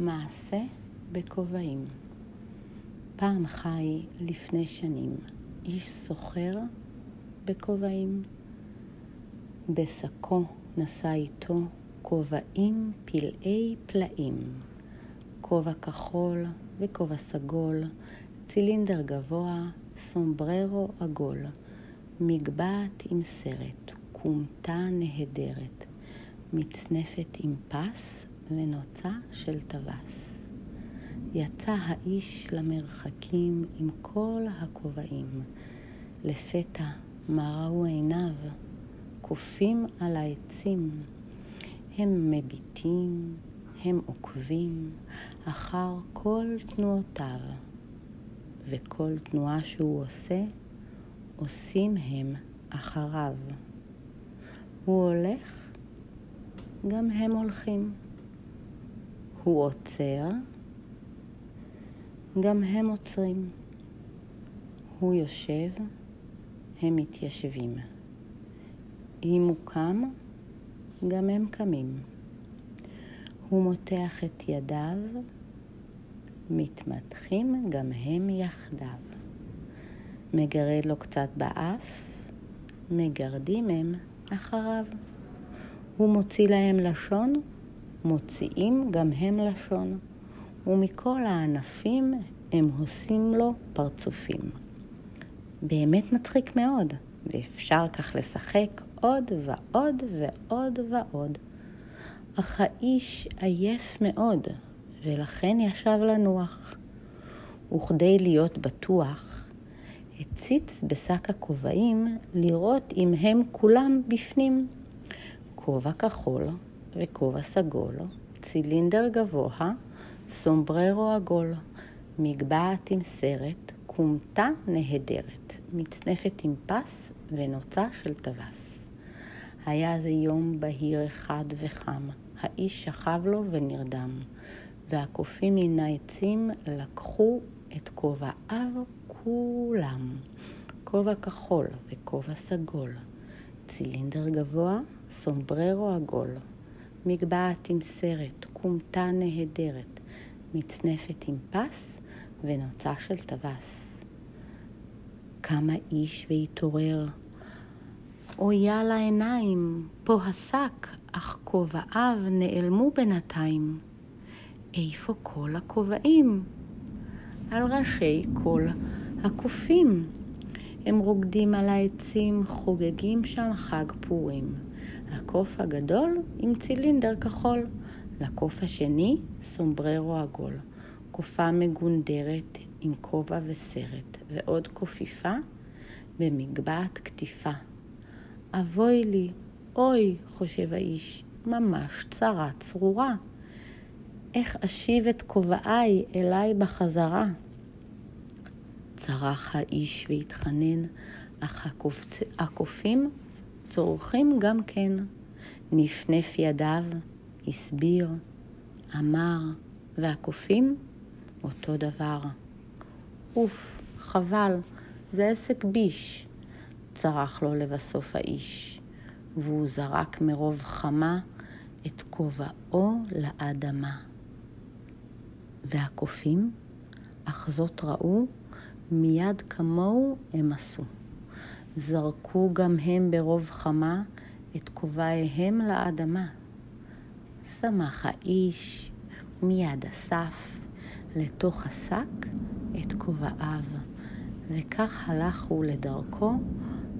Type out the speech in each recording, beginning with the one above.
מעשה בכובעים. פעם חי לפני שנים איש סוחר בכובעים. בשקו נשא איתו כובעים פלאי פלאים, כובע כחול וכובע סגול, צילינדר גבוה, סומבררו עגול, מגבעת עם סרט, כומתה נהדרת, מצנפת עם פס ונוצה של טווס. יצא האיש למרחקים עם כל הכובעים. לפתע מה ראו עיניו? קופים על העצים. הם מביטים, הם עוקבים אחר כל תנועותיו, וכל תנועה שהוא עושה, עושים הם אחריו. הוא הולך, גם הם הולכים. הוא עוצר, גם הם עוצרים. הוא יושב, הם מתיישבים. אם הוא קם, גם הם קמים. הוא מותח את ידיו, מתמתחים גם הם יחדיו. מגרד לו קצת באף, מגרדים הם אחריו. הוא מוציא להם לשון, מוציאים גם הם לשון. ומכל הענפים הם עושים לו פרצופים. באמת מצחיק מאוד, ואפשר כך לשחק עוד ועוד ועוד ועוד. אך האיש עייף מאוד, ולכן ישב לנוח. וכדי להיות בטוח, הציץ בשק הכובעים לראות אם הם כולם בפנים. כובע כחול וכובע סגול, צילינדר גבוה, סומבררו עגול, מגבעת עם סרט, כומתה נהדרת, מצנפת עם פס ונוצה של טווס. היה זה יום בהיר אחד וחם, האיש שכב לו ונרדם, והקופים מן העצים לקחו את כובעיו כולם, כובע כחול וכובע סגול, צילינדר גבוה, סומבררו עגול, מגבעת עם סרט, כומתה נהדרת, מצנפת עם פס ונוצה של טווס. קם האיש והתעורר. אויה לעיניים, פה השק, אך כובעיו נעלמו בינתיים. איפה כל הכובעים? על ראשי כל הקופים. הם רוקדים על העצים, חוגגים שם חג פורים. הקוף הגדול עם צילינדר כחול, לקוף השני סומבררו עגול, קופה מגונדרת עם כובע וסרט, ועוד קופיפה במגבעת קטיפה. אבוי לי, אוי, חושב האיש, ממש צרה צרורה. איך אשיב את כובעיי אליי בחזרה? צרח האיש והתחנן, אך הקופצ... הקופים צורכים גם כן. נפנף ידיו, הסביר, אמר, והקופים אותו דבר. אוף, חבל, זה עסק ביש, צרח לו לבסוף האיש, והוא זרק מרוב חמה את כובעו לאדמה. והקופים, אך זאת ראו, מיד כמוהו הם עשו. זרקו גם הם ברוב חמה את כובעיהם לאדמה. שמח האיש, מיד אסף לתוך השק את כובעיו, וכך הלך הוא לדרכו,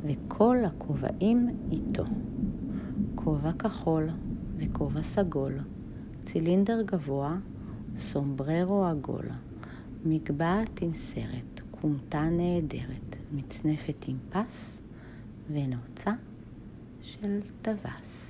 וכל הכובעים איתו. כובע כחול וכובע סגול, צילינדר גבוה, סומבררו עגול, מגבעת עם סרט, כומתה נהדרת, מצנפת עם פס ונוצה של טווס.